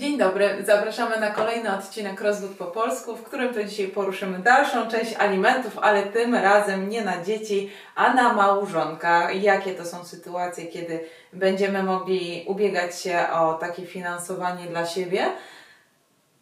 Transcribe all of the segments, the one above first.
Dzień dobry, zapraszamy na kolejny odcinek Rozwód po polsku, w którym to dzisiaj poruszymy dalszą część alimentów, ale tym razem nie na dzieci, a na małżonka. Jakie to są sytuacje, kiedy będziemy mogli ubiegać się o takie finansowanie dla siebie?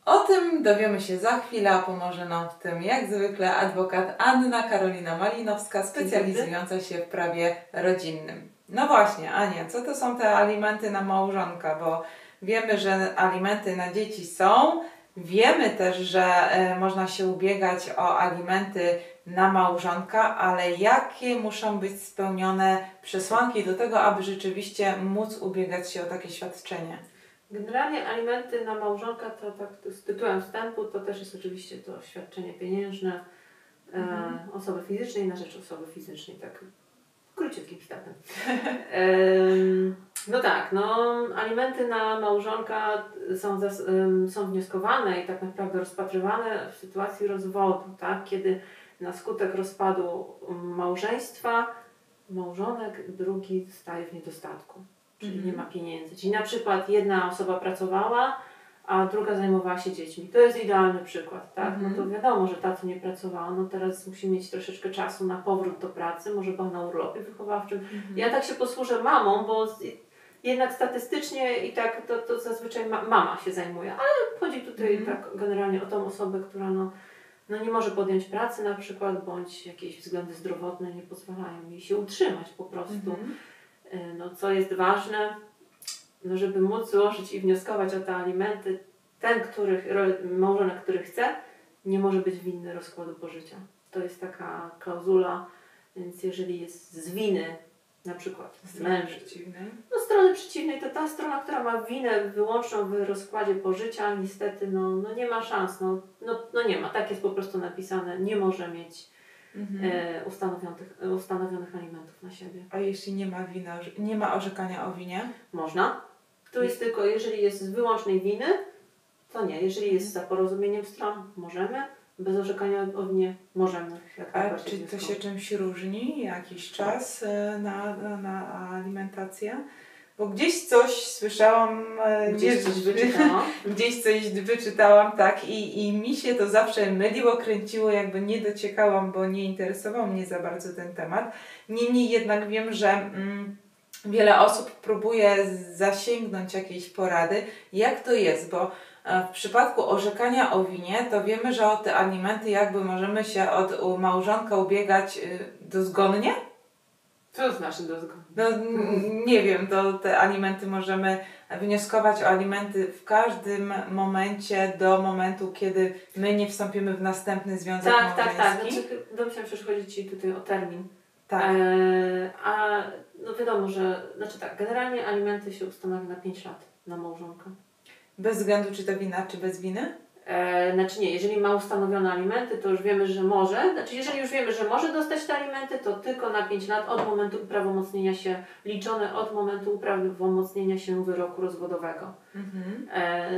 O tym dowiemy się za chwilę, a pomoże nam w tym jak zwykle adwokat Anna Karolina Malinowska, specjalizująca się w prawie rodzinnym. No właśnie, Ania, co to są te alimenty na małżonka? Bo wiemy, że alimenty na dzieci są. Wiemy też, że e, można się ubiegać o alimenty na małżonka, ale jakie muszą być spełnione przesłanki do tego, aby rzeczywiście móc ubiegać się o takie świadczenie? Generalnie alimenty na małżonka to tak z tytułem wstępu to też jest oczywiście to świadczenie pieniężne e, osoby fizycznej na rzecz osoby fizycznej, tak króciutkim wstępem. Em, no tak, no alimenty na małżonka są, zas, są wnioskowane i tak naprawdę rozpatrywane w sytuacji rozwodu, tak, kiedy na skutek rozpadu mm, małżeństwa małżonek drugi staje w niedostatku czyli Mhm. nie ma pieniędzy. Czyli na przykład jedna osoba pracowała, a druga zajmowała się dziećmi. To jest idealny przykład, tak? Mhm. No to wiadomo, że ta, co nie pracowała, no teraz musi mieć troszeczkę czasu na powrót do pracy, może była na urlopie wychowawczym. Ja tak się posłużę mamą, bo jednak statystycznie i tak to, to zazwyczaj ma, mama się zajmuje, ale chodzi tutaj Mhm. tak generalnie o tą osobę, która no, no nie może podjąć pracy na przykład, bądź jakieś względy zdrowotne nie pozwalają jej się utrzymać po prostu. Y, No, co jest ważne, no, żeby móc złożyć i wnioskować o te alimenty, ten, który, ro- małżonek, który chce, nie może być winny rozkładu pożycia. To jest taka klauzula, więc jeżeli jest z winy, na przykład mężem, przeciwnej. no strony przeciwnej, to ta strona, która ma winę wyłączną w rozkładzie pożycia, niestety no, no nie ma szans, no, no, no nie ma, tak jest po prostu napisane, nie może mieć Mhm. e, ustanowionych, ustanowionych alimentów na siebie. A jeśli nie ma wina, nie ma orzekania o winie? Można. Tu jest tylko, jeżeli jest z wyłącznej winy, to nie. Jeżeli jest za porozumieniem stron, możemy. Bez orzekania o winie możemy. A czy to się czymś różni? Jakiś czas e, na, na, na alimentację? Bo gdzieś coś słyszałam, e, Gdzieś nie- coś wyczytałam. Gdzieś coś wyczytałam, tak, i, i mi się to zawsze myliło, kręciło, jakby nie dociekałam, bo nie interesował mnie za bardzo ten temat. Niemniej jednak wiem, że mm, wiele osób próbuje zasięgnąć jakiejś porady, jak to jest, bo w przypadku orzekania o winie, to wiemy, że o te alimenty jakby możemy się od małżonka ubiegać y, dozgonnie. Co to znaczy do zgody? No nie wiem, to te alimenty możemy wnioskować o alimenty w każdym momencie do momentu, kiedy my nie wstąpimy w następny związek Tak, tak, tak. małżeński. Znaczy, domyślam się, że chodzi Ci tutaj o termin. tak. E, a no wiadomo, że, znaczy tak, generalnie alimenty się ustanawia na 5 lat na małżonka. Bez względu czy to wina, czy bez winy? E, znaczy nie, jeżeli ma ustanowione alimenty, to już wiemy, że może. Znaczy, jeżeli już wiemy, że może dostać te alimenty, to tylko na 5 lat od momentu uprawomocnienia się, liczone od momentu uprawomocnienia się wyroku rozwodowego. Mhm. E,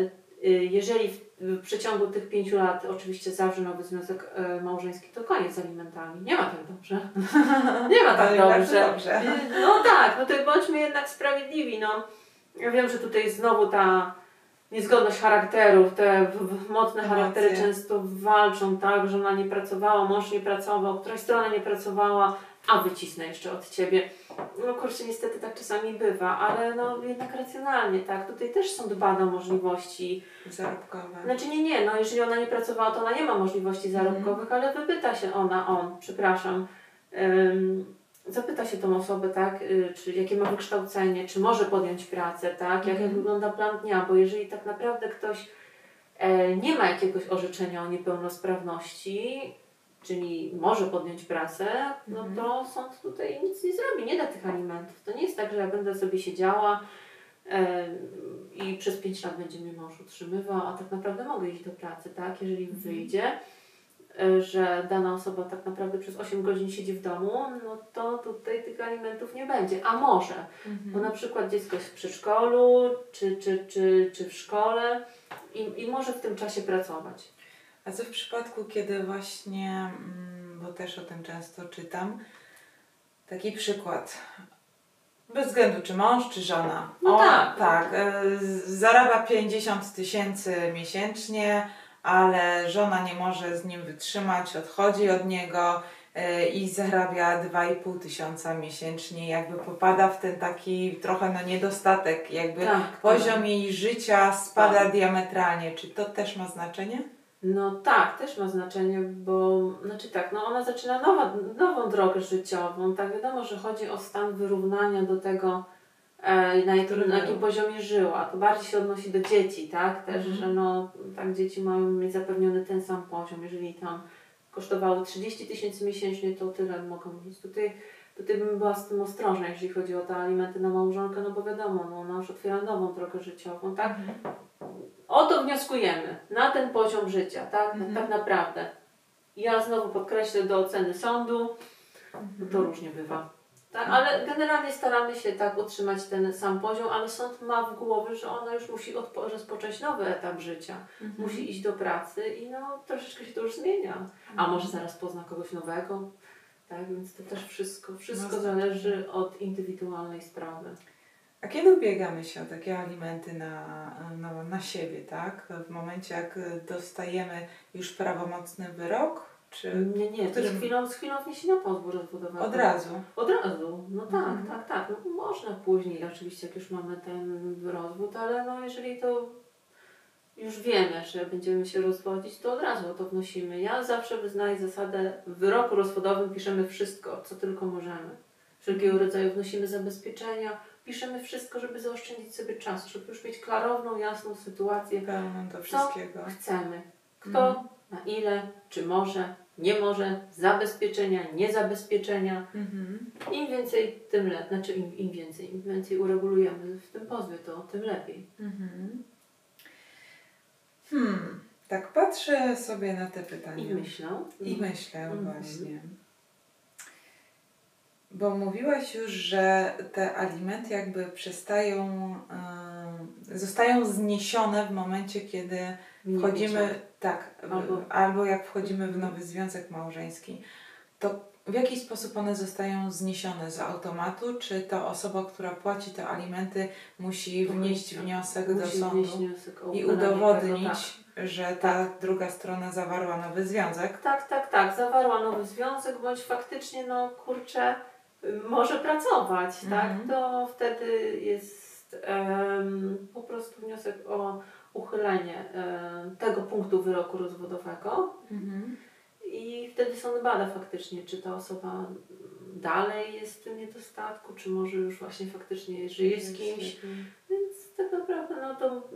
y, jeżeli w, w przeciągu tych 5 lat oczywiście zawrze nowy związek e, małżeński, to koniec z alimentami. Nie ma tak dobrze. Nie ma tak dobrze. dobrze. No tak, no to bądźmy jednak sprawiedliwi. No. Ja wiem, że tutaj znowu ta niezgodność charakterów, te w, w, mocne Emocje. charaktery często walczą, tak, że ona nie pracowała, mąż nie pracował, któraś strona nie pracowała, a wycisnę jeszcze od ciebie. No kurczę, niestety tak czasami bywa, ale no jednak racjonalnie, tak, tutaj też są dbane możliwości. Zarobkowe. Znaczy nie, nie, no jeżeli ona nie pracowała, to ona nie ma możliwości zarobkowych, ale wypyta się ona, on, przepraszam, ym, zapyta się tą osobę, tak, y, czy jakie ma wykształcenie, czy może podjąć pracę, tak, jak, Mhm. wygląda plan dnia, bo jeżeli tak naprawdę ktoś e, nie ma jakiegoś orzeczenia o niepełnosprawności, czyli może podjąć pracę, no Mhm. to sąd tutaj nic nie zrobi, nie da tych alimentów. To nie jest tak, że ja będę sobie siedziała e, i przez 5 lat będzie mnie mąż utrzymywał, a tak naprawdę mogę iść do pracy, tak? Jeżeli Mhm. wyjdzie, że dana osoba tak naprawdę przez 8 godzin siedzi w domu, no to tutaj tych alimentów nie będzie. A może, bo Mhm. na przykład dziecko jest w przedszkolu, czy, czy, czy, czy w szkole i, i może w tym czasie pracować. A co w przypadku, kiedy właśnie, mm, bo też o tym często czytam, taki przykład. Bez względu czy mąż, czy żona. No On, tak. tak. e, Zarabia 50 tysięcy miesięcznie, ale żona nie może z nim wytrzymać, odchodzi od niego e, i zarabia 2,5 tysiąca miesięcznie. Jakby popada w ten taki trochę no, niedostatek, jakby Tak, poziom jej życia spada Tak. diametralnie. Czy to też ma znaczenie? No tak, też ma znaczenie, bo znaczy tak, no ona zaczyna nowa, nową drogę życiową. Tak wiadomo, że chodzi o stan wyrównania do tego, na, jakim, na jakim poziomie żyła. To bardziej się odnosi do dzieci, tak? Też, Mhm. że no tak dzieci mają mieć zapewniony ten sam poziom. Jeżeli tam kosztowały 30 tysięcy miesięcznie, to tyle mogą mieć. Tutaj, tutaj bym była z tym ostrożna, jeżeli chodzi o te alimenty na małżonkę, no bo wiadomo, no ona już otwiera nową drogę życiową, tak? O to wnioskujemy, na ten poziom życia, tak, Mhm. tak naprawdę. Ja znowu podkreślę do oceny sądu, Mhm. to różnie bywa. Tak, ale generalnie staramy się tak utrzymać ten sam poziom, ale sąd ma w głowie, że ona już musi rozpocząć nowy etap życia. Mhm. Musi iść do pracy i no troszeczkę się to już zmienia. A może zaraz pozna kogoś nowego. Tak, więc to też wszystko, wszystko No, zależy od indywidualnej sprawy. A kiedy ubiegamy się o takie alimenty na, na, na siebie, tak? W momencie, jak dostajemy już prawomocny wyrok, czy Nie, nie, to z chwilą, z chwilą wniesienia pozwu rozwodowego. od razu? Od razu, no tak, Mhm. tak, tak. No, można później, oczywiście, jak już mamy ten rozwód, ale no, jeżeli to już wiemy, że będziemy się rozwodzić, to od razu o to wnosimy. Ja zawsze wyznaję zasadę, w wyroku rozwodowym piszemy wszystko, co tylko możemy. Wszelkiego rodzaju wnosimy zabezpieczenia, piszemy wszystko, żeby zaoszczędzić sobie czas, żeby już mieć klarowną, jasną sytuację, Pełną do wszystkiego. chcemy. Kto, Mhm. Na ile, czy może, nie może, zabezpieczenia, niezabezpieczenia. Mhm. Im więcej, tym lepiej. Znaczy im, im więcej, im więcej uregulujemy w tym pozwie, to tym lepiej. Mhm. Hmm, tak patrzę sobie na te pytania. I myślę. I myślę Mhm. właśnie. Bo mówiłaś już, że te alimenty jakby przestają, em, zostają zniesione w momencie, kiedy wchodzimy, tak, w- Albo- albo jak wchodzimy w nowy związek małżeński. To w jaki sposób one zostają zniesione z automatu? Czy ta osoba, która płaci te alimenty, musi wnieść wniosek do Musi wnieść sądu wniosek i udowodnić, Tego, że ta druga strona zawarła nowy związek? tak. tak, tak, tak. Zawarła nowy związek, bądź faktycznie, no kurczę, y, może pracować, Mhm. tak? To wtedy jest em, po prostu wniosek o uchylenie em, tego punktu wyroku rozwodowego. Mhm. I wtedy sąd bada faktycznie, czy ta osoba dalej jest w tym niedostatku, czy może już właśnie faktycznie żyje z kimś. Więc tak naprawdę no to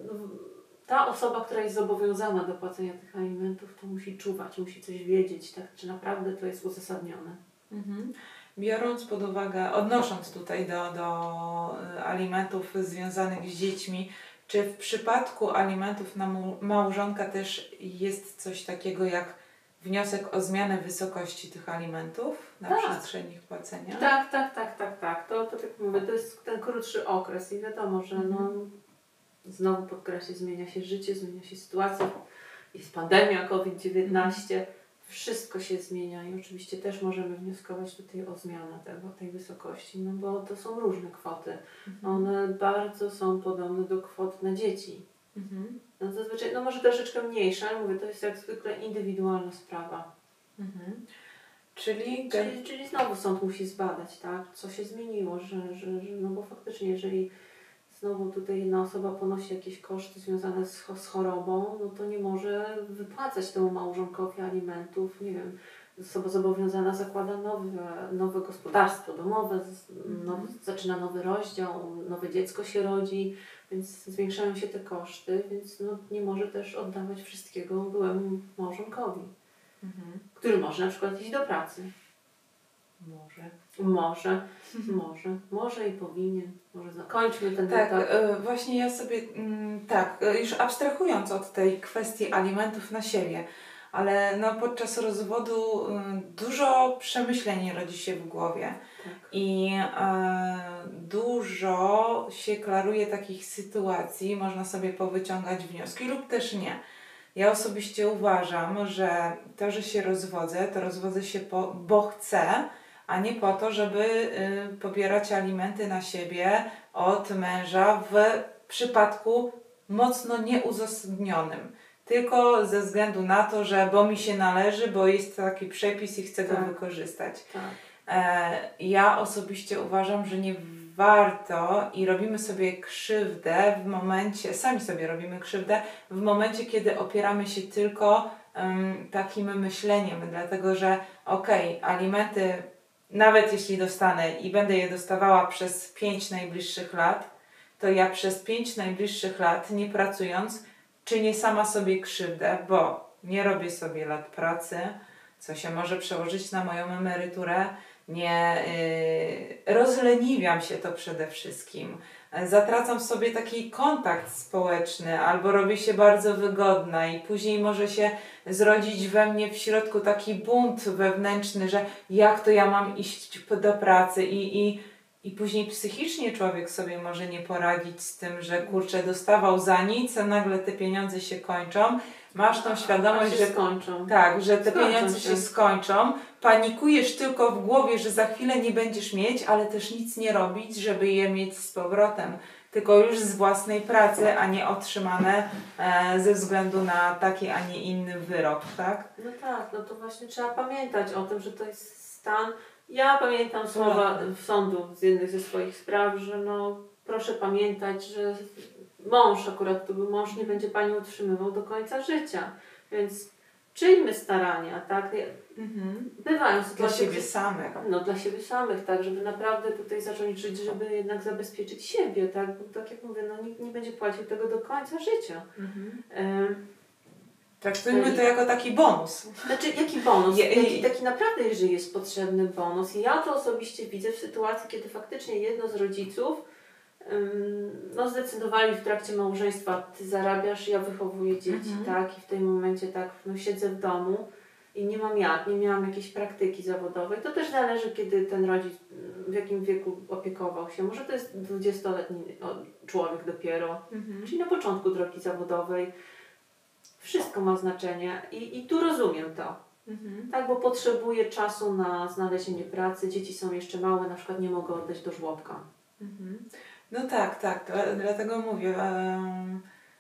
ta osoba, która jest zobowiązana do płacenia tych alimentów, to musi czuwać, musi coś wiedzieć, tak, czy naprawdę to jest uzasadnione. Mhm. Biorąc pod uwagę, odnosząc tutaj do, do y, alimentów związanych z dziećmi, czy w przypadku alimentów na małżonka też jest coś takiego jak wniosek o zmianę wysokości tych alimentów na Tak. przestrzeni ich płacenia? Tak, tak, tak, tak, tak. To, to tak mówię, to jest ten krótszy okres i wiadomo, że no, znowu podkreślę, zmienia się życie, zmienia się sytuacja, jest pandemia COVID-19, wszystko się zmienia i oczywiście też możemy wnioskować tutaj o zmianę tego, tej wysokości, no bo to są różne kwoty. One bardzo są podobne do kwot na dzieci. Mhm. No zazwyczaj, no może troszeczkę mniejsze, ale mówię, to jest jak zwykle indywidualna sprawa. Mhm. Czyli, Czyli, czyli znowu sąd musi zbadać, tak, co się zmieniło, że, że, że no bo faktycznie jeżeli znowu tutaj jedna osoba ponosi jakieś koszty związane z, z chorobą, no to nie może wypłacać temu małżonkowi alimentów, nie wiem, osoba zobowiązana zakłada nowe, nowe gospodarstwo domowe, z- now, zaczyna nowy rozdział, nowe dziecko się rodzi, więc zwiększają się te koszty, więc no, nie może też oddawać wszystkiego byłemu małżonkowi, mhm. który może na przykład iść do pracy. Może. Może, może, może i powinien. Może zakończmy ten Tak, etap. e, właśnie ja sobie, mm, tak, e, już abstrahując od tej kwestii alimentów na siebie, ale no, podczas rozwodu mm, dużo przemyśleń rodzi się w głowie Tak. i e, dużo się klaruje takich sytuacji, można sobie powyciągać wnioski lub też nie. Ja osobiście uważam, że to, że się rozwodzę, to rozwodzę się, po, bo chcę, a nie po to, żeby y, pobierać alimenty na siebie od męża w przypadku mocno nieuzasadnionym. Tylko ze względu na to, że bo mi się należy, bo jest taki przepis i chcę go Tak. wykorzystać. Tak. E, ja osobiście uważam, że nie warto i robimy sobie krzywdę w momencie, sami sobie robimy krzywdę w momencie, kiedy opieramy się tylko em, takim myśleniem, dlatego że okej, alimenty, nawet jeśli dostanę i będę je dostawała przez 5 najbliższych lat, to ja przez 5 najbliższych lat, nie pracując, czynię sama sobie krzywdę, bo nie robię sobie lat pracy, co się może przełożyć na moją emeryturę, nie yy, rozleniwiam się to przede wszystkim. Zatracam sobie taki kontakt społeczny, albo robię się bardzo wygodna, i później może się zrodzić we mnie w środku taki bunt wewnętrzny, że jak to ja mam iść do pracy, i, i, i później psychicznie człowiek sobie może nie poradzić z tym, że kurczę, dostawał za nic, a nagle te pieniądze się kończą. Masz tą świadomość, A się że skończą. tak, że te Skończą pieniądze się się. skończą. Panikujesz tylko w głowie, że za chwilę nie będziesz mieć, ale też nic nie robić, żeby je mieć z powrotem. Tylko już z własnej pracy, a nie otrzymane e, ze względu na taki, a nie inny wyrok, tak? No tak, no to właśnie trzeba pamiętać o tym, że to jest stan. Ja pamiętam słowa w sądu z jednych ze swoich spraw, że no proszę pamiętać, że mąż, akurat to był mąż, nie będzie Pani utrzymywał do końca życia. Więc czyjmy starania, tak? Bywają Dla sytuacje, siebie samych. no dla siebie samych, tak, żeby naprawdę tutaj zacząć żyć, żeby jednak zabezpieczyć siebie, tak, bo tak jak mówię, no nikt nie będzie płacił tego do końca życia. Ym, Traktujmy to jako taki bonus. Znaczy, jaki bonus? Jaki, taki naprawdę, jeżeli jest potrzebny bonus. I ja to osobiście widzę w sytuacji, kiedy faktycznie jedno z rodziców no, zdecydowali w trakcie małżeństwa, ty zarabiasz, ja wychowuję dzieci, Mhm. tak? I w tym momencie tak, no siedzę w domu i nie mam jak, nie miałam jakiejś praktyki zawodowej. To też zależy, kiedy ten rodzic, w jakim wieku opiekował się. Może to jest 20-letni o, człowiek dopiero, czyli na początku drogi zawodowej. Wszystko ma znaczenie i, i tu rozumiem to. Tak, bo potrzebuję czasu na znalezienie pracy. Dzieci są jeszcze małe, na przykład nie mogę oddać do żłobka. No tak, tak. Dla- Dlatego mówię,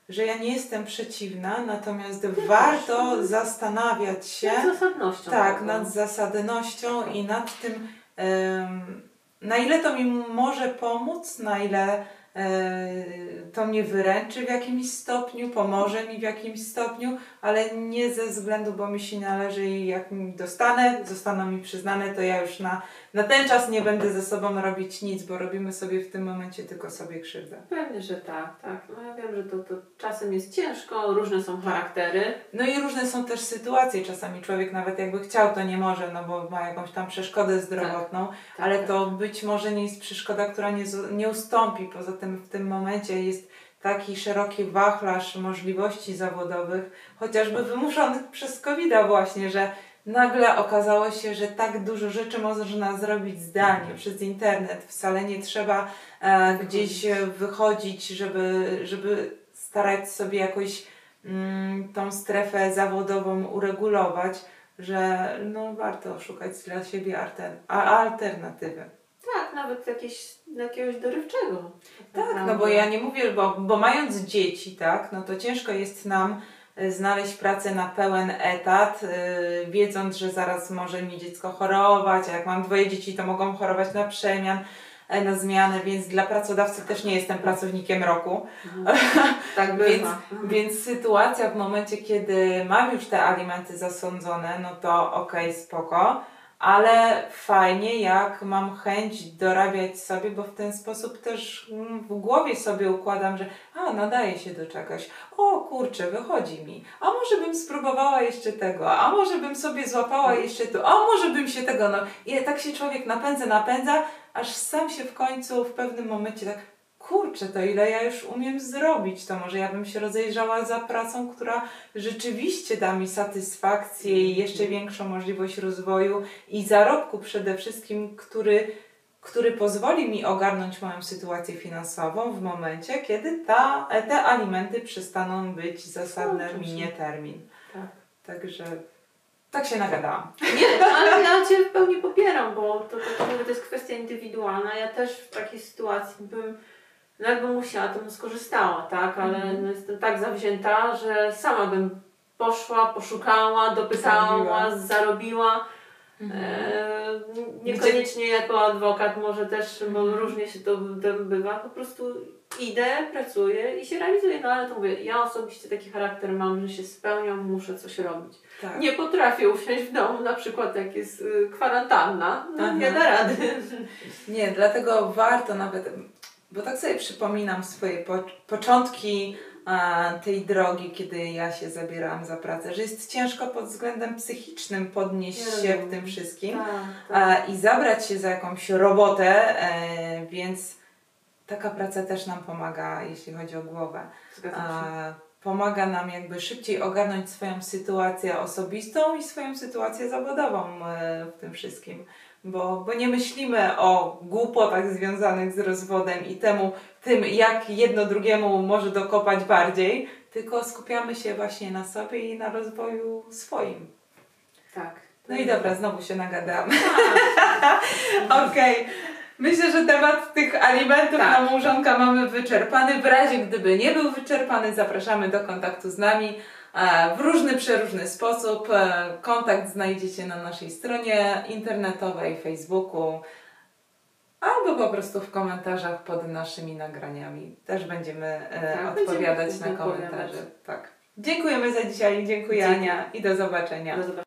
że ja nie jestem przeciwna, natomiast warto zastanawiać się. Z zasadnością. Tak, tego. nad zasadnością i nad tym, na ile to mi może pomóc, na ile e, to mnie wyręczy w jakimś stopniu, pomoże mi w jakimś stopniu, ale nie ze względu, bo mi się należy i jak mi dostanę, zostaną mi przyznane, to ja już na, na ten czas nie będę ze sobą robić nic, bo robimy sobie w tym momencie tylko sobie krzywdę. Pewnie, że tak, tak. No ja wiem, że to, to czasem jest ciężko, różne są charaktery. No i różne są też sytuacje. Czasami człowiek nawet jakby chciał, to nie może, no bo ma jakąś tam przeszkodę zdrowotną, Tak, ale tak. to być może nie jest przeszkoda, która nie, nie ustąpi. Poza tym w tym momencie jest taki szeroki wachlarz możliwości zawodowych, chociażby wymuszonych przez covid właśnie, że nagle okazało się, że tak dużo rzeczy można zrobić zdalnie, przez internet. Wcale nie trzeba e, gdzieś wychodzić, żeby, żeby starać sobie jakoś mm, tą strefę zawodową uregulować, że no, warto szukać dla siebie alter- a- alternatywy. Tak, nawet jakieś, jakiegoś dorywczego. Tak, naprawdę. no bo ja nie mówię, bo, bo mając dzieci, tak, no to ciężko jest nam znaleźć pracę na pełen etat, y, wiedząc, że zaraz może mi dziecko chorować, a jak mam dwoje dzieci, to mogą chorować na przemian, e, na zmianę, więc dla pracodawcy też nie jestem pracownikiem roku. Tak Więc, bywa. więc sytuacja w momencie, kiedy mam już te alimenty zasądzone, no to okej, spoko, ale fajnie, jak mam chęć dorabiać sobie, bo w ten sposób też mm, w głowie sobie układam, że a, nadaje się do czegoś, o kurczę, wychodzi mi, a może bym spróbowała jeszcze tego, a może bym sobie złapała jeszcze tu, a może bym się tego, no. I tak się człowiek napędza, napędza, aż sam się w końcu w pewnym momencie tak kurczę, to ile ja już umiem zrobić, to może ja bym się rozejrzała za pracą, która rzeczywiście da mi satysfakcję i jeszcze większą możliwość rozwoju i zarobku przede wszystkim, który, który pozwoli mi ogarnąć moją sytuację finansową w momencie, kiedy ta, te alimenty przestaną być zasadne, się. minie termin. Tak. Także Tak się nagadałam. Nie, no, ale ja Cię w pełni popieram, bo to, to, to jest kwestia indywidualna. Ja też w takiej sytuacji bym, no jakbym musiała, to bym skorzystała, tak? Ale Mhm. no, jestem tak zawzięta, że sama bym poszła, poszukała, dopytała, Zarobiła. Mhm. E, niekoniecznie jako adwokat, może też, bo Mhm. różnie się to, bywa. Po prostu idę, pracuję i się realizuję. No ale to mówię, ja osobiście taki charakter mam, że się spełniam, muszę coś robić. Tak. Nie potrafię usiąść w domu, na przykład jak jest y, kwarantanna, no, nie da rady. Nie, dlatego warto nawet, bo tak sobie przypominam swoje po, początki a, tej drogi, kiedy ja się zabierałam za pracę, że jest ciężko pod względem psychicznym podnieść się w tym wszystkim Tak, a, i zabrać się za jakąś robotę, e, więc taka praca też nam pomaga, jeśli chodzi o głowę. A, pomaga nam jakby szybciej ogarnąć swoją sytuację osobistą i swoją sytuację zawodową e, w tym wszystkim. Bo, bo nie myślimy o głupotach związanych z rozwodem i temu, tym, jak jedno drugiemu może dokopać bardziej, tylko skupiamy się właśnie na sobie i na rozwoju swoim. Tak. No i dobra, znowu się nagadałam. Tak. Okej. Myślę, że temat tych alimentów Tak. na małżonka mamy wyczerpany. W razie gdyby nie był wyczerpany, zapraszamy do kontaktu z nami w różny, przeróżny sposób. E, Kontakt znajdziecie na naszej stronie internetowej, Facebooku albo po prostu w komentarzach pod naszymi nagraniami. Też będziemy e, Tak, odpowiadać będziemy na komentarze. Tak. Dziękujemy za dzisiaj, dziękuję Dzięki. Ania i do zobaczenia. Do zobaczenia.